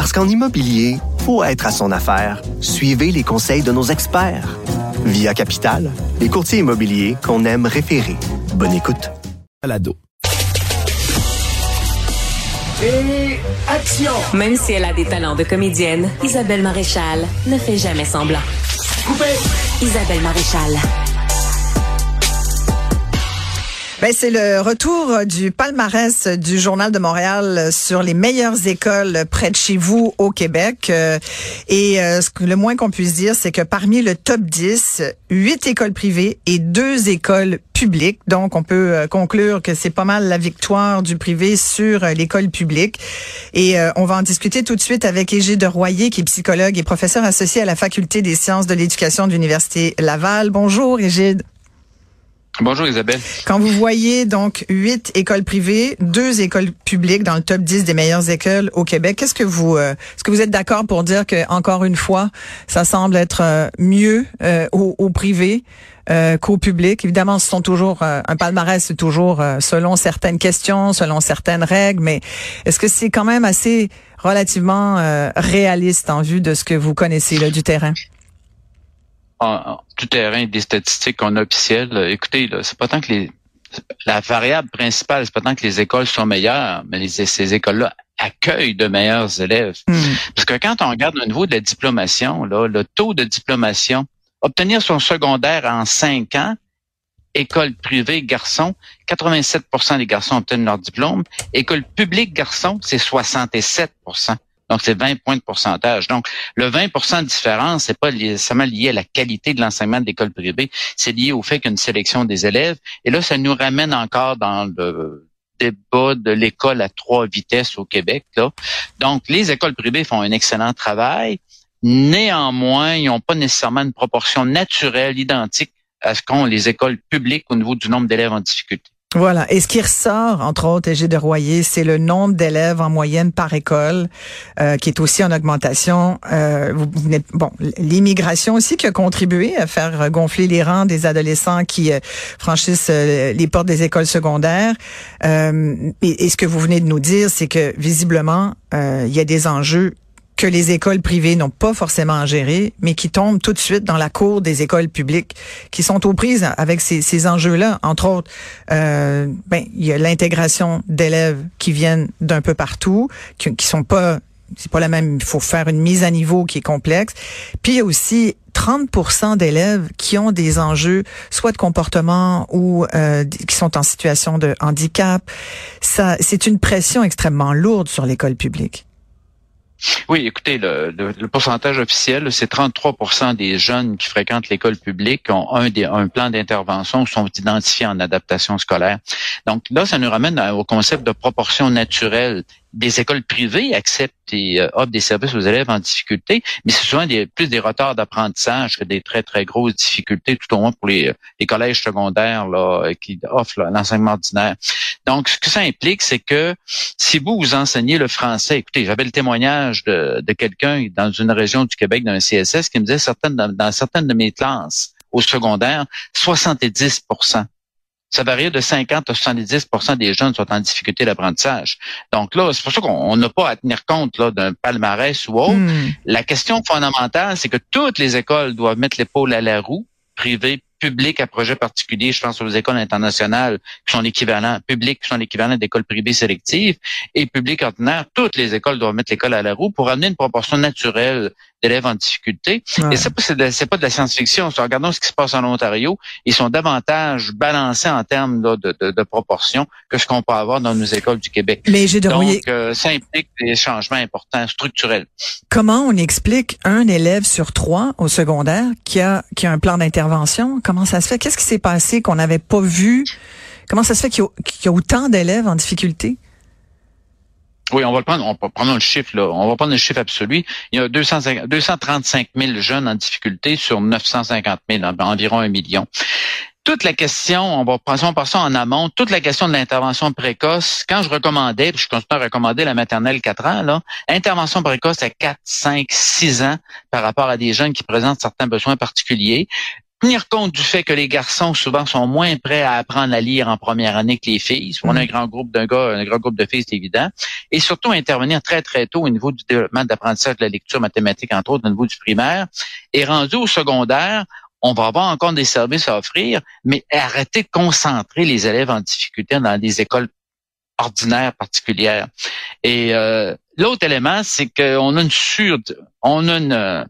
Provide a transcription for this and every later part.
Parce qu'en immobilier, faut être à son affaire. Suivez les conseils de nos experts. Via Capital, les courtiers immobiliers qu'on aime référer. Bonne écoute. Balado. Et action! Même si elle a des talents de comédienne, Isabelle Maréchal ne fait jamais semblant. Coupé! Isabelle Maréchal. Ben, c'est le retour du palmarès du Journal de Montréal sur les meilleures écoles près de chez vous au Québec. Euh, et euh, le moins qu'on puisse dire, c'est que parmi le top 10, huit écoles privées et deux écoles publiques. Donc, on peut euh, conclure que c'est pas mal la victoire du privé sur l'école publique. Et on va en discuter tout de suite avec Égide Royer, qui est psychologue et professeur associé à la Faculté des sciences de l'éducation de l'Université Laval. Bonjour, Égide. Bonjour Isabelle. Quand vous voyez donc huit écoles privées, deux écoles publiques dans le top 10 des meilleures écoles au Québec, qu'est-ce que vous euh, est-ce que vous êtes d'accord pour dire que encore une fois, ça semble être euh, mieux euh, au, au, privé qu'au public? Évidemment, ce sont toujours un palmarès, c'est toujours selon certaines questions, selon certaines règles, mais est-ce que c'est quand même assez relativement réaliste en vue de ce que vous connaissez là, du terrain? En, tout terrain des statistiques qu'on a officielles, écoutez, là, c'est pas tant que les la variable principale, c'est pas tant que les écoles sont meilleures, mais les, ces écoles-là accueillent de meilleurs élèves. Hmm. Parce que quand on regarde au niveau de la diplomation, là, le taux de diplomation, obtenir son secondaire en cinq ans, école privée garçon, 87% des garçons obtiennent leur diplôme. École publique garçon, c'est 67 donc, c'est 20 points de pourcentage. Donc, le 20% de différence, c'est pas seulement lié à la qualité de l'enseignement de l'école privée, c'est lié au fait qu'il y a une sélection des élèves. Et là, ça nous ramène encore dans le débat de l'école à trois vitesses au Québec. Donc, les écoles privées font un excellent travail. Néanmoins, ils n'ont pas nécessairement une proportion naturelle identique à ce qu'ont les écoles publiques au niveau du nombre d'élèves en difficulté. Voilà. Et ce qui ressort, entre autres, Égide de Royer, c'est le nombre d'élèves en moyenne par école, euh, qui est aussi en augmentation. Euh, bon, l'immigration aussi qui a contribué à faire gonfler les rangs des adolescents qui euh, franchissent les portes des écoles secondaires. et, et, ce que vous venez de nous dire, c'est que visiblement, il y a des enjeux que les écoles privées n'ont pas forcément à gérer, mais qui tombent tout de suite dans la cour des écoles publiques, qui sont aux prises avec ces, ces enjeux-là. Entre autres, euh, ben il y a l'intégration d'élèves qui viennent d'un peu partout, qui, qui sont pas c'est pas la même. Il faut faire une mise à niveau qui est complexe. Puis il y a aussi 30 d'élèves qui ont des enjeux, soit de comportement ou euh, qui sont en situation de handicap. Ça, c'est une pression extrêmement lourde sur l'école publique. Oui, écoutez, le, pourcentage officiel, c'est 33% des jeunes qui fréquentent l'école publique ont un, un plan d'intervention ou sont identifiés en adaptation scolaire. Donc là, ça nous ramène au concept de proportion naturelle des écoles privées acceptent et euh, offrent des services aux élèves en difficulté, mais c'est souvent des, plus des retards d'apprentissage que des très, très grosses difficultés, tout au moins pour les, collèges secondaires là, euh, qui offrent l'enseignement ordinaire. Donc, ce que ça implique, c'est que si vous vous enseignez le français, écoutez, j'avais le témoignage de, de quelqu'un dans une région du Québec, d'un CSS, qui me disait certaines, dans, dans certaines de mes classes au secondaire, 70 ça varie de 50 à 70% des jeunes sont en difficulté d'apprentissage. Donc là, c'est pour ça qu'on n'a pas à tenir compte là d'un palmarès ou autre. Hmm. La question fondamentale, c'est que toutes les écoles doivent mettre l'épaule à la roue, privées, publiques à projet particulier, je pense aux écoles internationales qui sont l'équivalent, publiques qui sont l'équivalent d'écoles privées sélectives, et publiques ordinaires, toutes les écoles doivent mettre l'école à la roue pour amener une proportion naturelle d'élèves en difficulté. Et ça, c'est pas de la science-fiction. Regardons ce qui se passe en Ontario. Ils sont davantage balancés en termes de, de, de proportion que ce qu'on peut avoir dans nos écoles du Québec. Mais j'ai Donc, euh, ça implique des changements importants, structurels. Comment on explique un élève sur trois au secondaire qui a, qui a un plan d'intervention? Comment ça se fait? Qu'est-ce qui s'est passé qu'on n'avait pas vu? Comment ça se fait qu'il y, a autant d'élèves en difficulté? Oui, on va le prendre, on le chiffre, là. On va prendre le chiffre absolu. Il y a 200, 235 000 jeunes en difficulté sur 950 000, environ un million toute la question, on va passer, on passe en amont, toute la question de l'intervention précoce, quand je recommandais, puis je continue à recommander la maternelle 4 ans, là, intervention précoce à 4, 5, 6 ans par rapport à des jeunes qui présentent certains besoins particuliers tenir compte du fait que les garçons souvent sont moins prêts à apprendre à lire en première année que les filles. Si on a un mm. grand groupe d'un gars, un grand groupe de filles, c'est évident. Et surtout intervenir très très tôt au niveau du développement d'apprentissage de la lecture mathématique, entre autres au niveau du primaire. Et rendu au secondaire, on va avoir encore des services à offrir, mais arrêter de concentrer les élèves en difficulté dans des écoles ordinaires particulières. Et euh, l'autre élément, c'est qu'on a une sur, on a une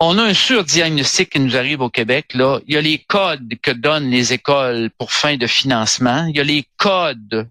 on a un surdiagnostic qui nous arrive au Québec. Là. Il y a les codes que donnent les écoles pour fin de financement. Il y a les codes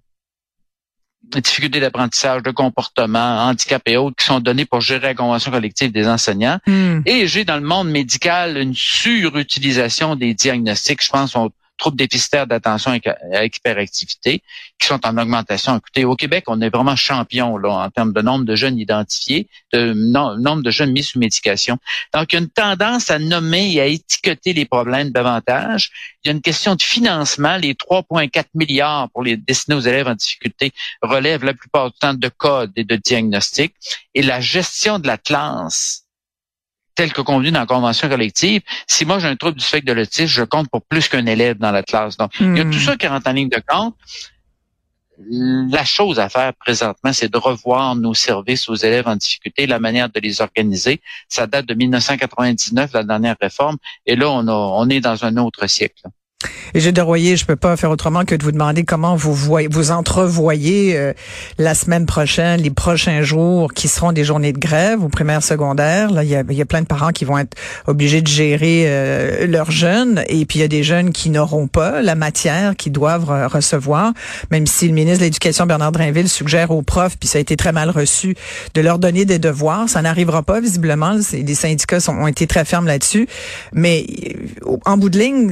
de difficultés d'apprentissage, de comportement, handicap et autres qui sont donnés pour gérer la convention collective des enseignants. Hmm. Et j'ai dans le monde médical une surutilisation des diagnostics. Je pense troubles déficitaires d'attention et hyperactivité qui sont en augmentation. Écoutez, au Québec, on est vraiment champion là, en termes de nombre de jeunes identifiés, de nombre de jeunes mis sous médication. Donc, il y a une tendance à nommer et à étiqueter les problèmes davantage. Il y a une question de financement. Les 3,4 milliards pour les destinés aux élèves en difficulté relèvent la plupart du temps de codes et de diagnostics. Et la gestion de la classe tel que convenu dans la convention collective, si moi j'ai un trouble du spectre de l'autisme, je compte pour plus qu'un élève dans la classe. Donc, il y a tout hmm. ça qui rentre en ligne de compte. La chose à faire présentement, c'est de revoir nos services aux élèves en difficulté, la manière de les organiser. Ça date de 1999, la dernière réforme, et là, on, on est dans un autre siècle. Et Gilles Royer, je peux pas faire autrement que de vous demander comment vous voyez, vous entrevoyez euh, la semaine prochaine, les prochains jours qui seront des journées de grève au primaire secondaire. Là, il y a, y a, plein de parents qui vont être obligés de gérer euh, leurs jeunes, et puis il y a des jeunes qui n'auront pas la matière qu'ils doivent recevoir, même si le ministre de l'Éducation Bernard Drinville suggère aux profs, puis ça a été très mal reçu, de leur donner des devoirs. Ça n'arrivera pas visiblement. Les syndicats sont, ont été très fermes là-dessus, mais euh, en bout de ligne,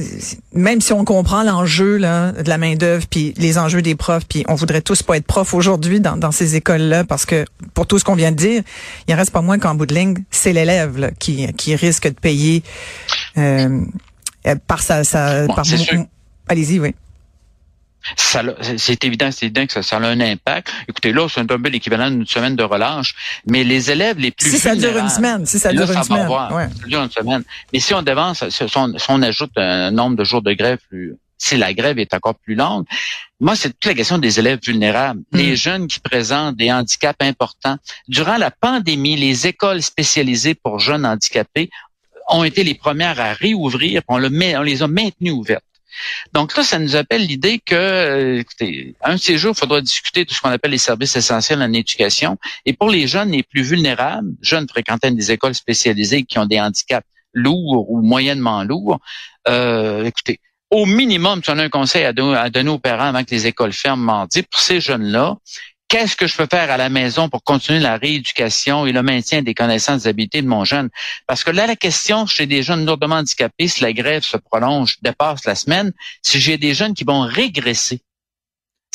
même même si on comprend l'enjeu là de la main d'œuvre puis les enjeux des profs puis on voudrait tous pas être profs aujourd'hui dans, dans ces écoles là parce que pour tout ce qu'on vient de dire il en reste pas moins qu'en bout de ligne c'est l'élève qui qui risque de payer euh, par sa, sa par allez-y oui c'est évident, c'est évident que ça, ça, a un impact. Écoutez, là, c'est un peu l'équivalent d'une semaine de relâche, mais les élèves les plus si ça dure une semaine, si ça dure une semaine, ouais. ça dure une semaine. Mais si on devance, si on, si on ajoute un nombre de jours de grève plus, si la grève est encore plus longue, moi, c'est toute la question des élèves vulnérables, hmm. les jeunes qui présentent des handicaps importants. Durant la pandémie, les écoles spécialisées pour jeunes handicapés ont été les premières à réouvrir, on, le met, on les a maintenues ouvertes. Donc là, ça nous appelle l'idée que, euh, écoutez, un de ces jours, il faudra discuter de ce qu'on appelle les services essentiels en éducation. Et pour les jeunes les plus vulnérables, jeunes fréquentant des écoles spécialisées qui ont des handicaps lourds ou moyennement lourds, euh, écoutez, au minimum, si on a un conseil à donner, aux parents avant que les écoles ferment mardi, pour ces jeunes-là, qu'est-ce que je peux faire à la maison pour continuer la rééducation et le maintien des connaissances et habiletés de mon jeune? Parce que là, la question chez des jeunes lourdement handicapés, si la grève se prolonge, dépasse la semaine, si j'ai des jeunes qui vont régresser,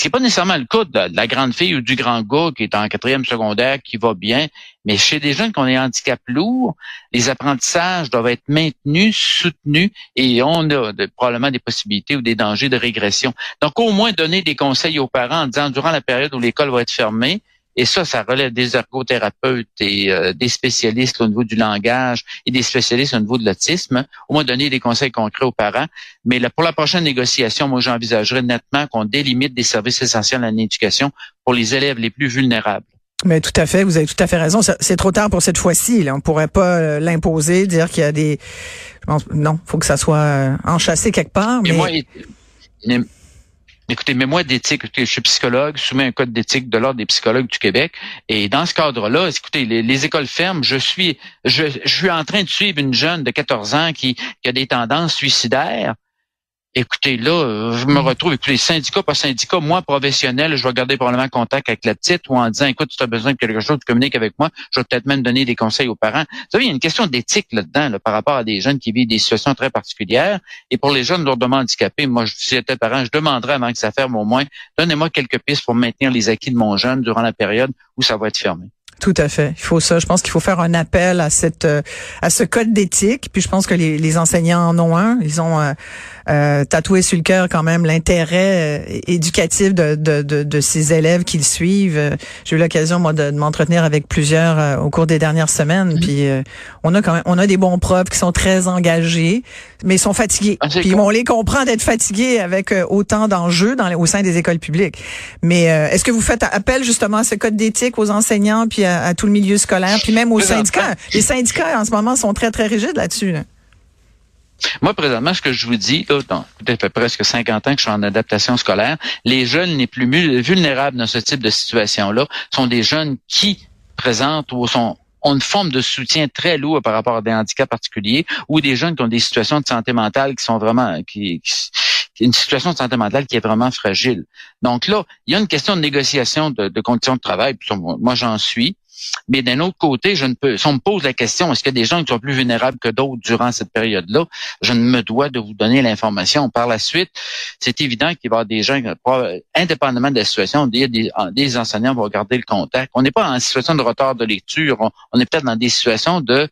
c'est pas nécessairement le cas de la, grande fille ou du grand gars qui est en quatrième secondaire, qui va bien, mais chez des jeunes qui ont des handicaps lourds, les apprentissages doivent être maintenus, soutenus, et on a probablement des possibilités ou des dangers de régression. Donc, au moins donner des conseils aux parents en disant, durant la période où l'école va être fermée, et ça, ça relève des ergothérapeutes et euh, des spécialistes au niveau du langage et des spécialistes au niveau de l'autisme. Au moins donner des conseils concrets aux parents. Mais là, pour la prochaine négociation, moi, j'envisagerais nettement qu'on délimite des services essentiels en éducation pour les élèves les plus vulnérables. Mais tout à fait, vous avez tout à fait raison. C'est trop tard pour cette fois-ci. On pourrait pas euh, l'imposer, dire qu'il y a des. Je pense, non, faut que ça soit euh, enchâssé quelque part. Mais, mais... Écoutez, mais moi d'éthique, je suis psychologue, soumets un code d'éthique de l'ordre des psychologues du Québec. Et dans ce cadre-là, écoutez, les, écoles ferment. Je suis, je, suis en train de suivre une jeune de 14 ans qui, qui a des tendances suicidaires. Écoutez, là, euh, je me mm. retrouve, écoutez, syndicat par syndicat, moi, professionnel, je vais garder probablement contact avec la petite ou en disant, écoute, si tu as besoin de quelque chose, tu communiques avec moi, je vais peut-être même donner des conseils aux parents. Vous savez, il y a une question d'éthique là-dedans, par rapport à des jeunes qui vivent des situations très particulières. Et pour les jeunes lourdement handicapés, moi, si j'étais parent, je demanderais avant que ça ferme au moins, donnez-moi quelques pistes pour maintenir les acquis de mon jeune durant la période où ça va être fermé. Tout à fait. Il faut ça. Je pense qu'il faut faire un appel à cette euh, à ce code d'éthique. Puis je pense que les, les enseignants en ont un. Ils ont euh, euh, tatoué sur le cœur quand même l'intérêt euh, éducatif de, de, de, de, ces élèves qu'ils suivent. Euh, j'ai eu l'occasion moi de, m'entretenir avec plusieurs au cours des dernières semaines. Mm-hmm. Puis on a quand même on a des bons profs qui sont très engagés, mais ils sont fatigués. Ah, puis on les comprend d'être fatigués avec autant d'enjeux dans au sein des écoles publiques. Mais est-ce que vous faites appel justement à ce code d'éthique aux enseignants puis à, tout le milieu scolaire, puis même aux syndicats? Les syndicats en ce moment sont très très rigides là-dessus. là dessus moi, présentement, ce que je vous dis, là, dans, peut-être presque 50 ans que je suis en adaptation scolaire, les jeunes les plus vulnérables dans ce type de situation-là sont des jeunes qui présentent ou ont une forme de soutien très lourd par rapport à des handicaps particuliers ou des jeunes qui ont des situations de santé mentale qui sont vraiment qui, une situation de santé mentale qui est vraiment fragile. Donc là, il y a une question de négociation de, de conditions de travail. Moi, j'en suis. Mais d'un autre côté, je ne peux, si on me pose la question, est-ce qu'il y a des gens qui sont plus vulnérables que d'autres durant cette période-là, je ne me dois de vous donner l'information. Par la suite, c'est évident qu'il va y avoir des gens, indépendamment de la situation, des, des, enseignants vont garder le contact. On n'est pas en situation de retard de lecture, on est peut-être dans des situations de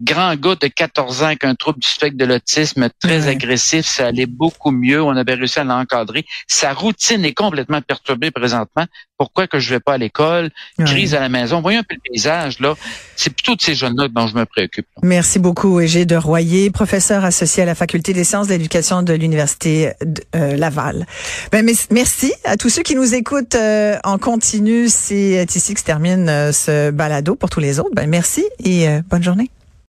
grand gars de 14 ans avec un trouble du spectre de l'autisme très agressif, ça allait beaucoup mieux. On avait réussi à l'encadrer. Sa routine est complètement perturbée présentement. Pourquoi que je vais pas à l'école? Crise à la maison. Voyez un peu le paysage, là. C'est plutôt de ces jeunes-là dont je me préoccupe. Merci beaucoup, Égé de Royer, professeur associé à la Faculté des sciences de l'éducation de l'Université euh, Laval. Ben, merci à tous ceux qui nous écoutent euh, en continu. C'est ici que se termine euh, ce balado pour tous les autres. Ben, merci et bonne journée.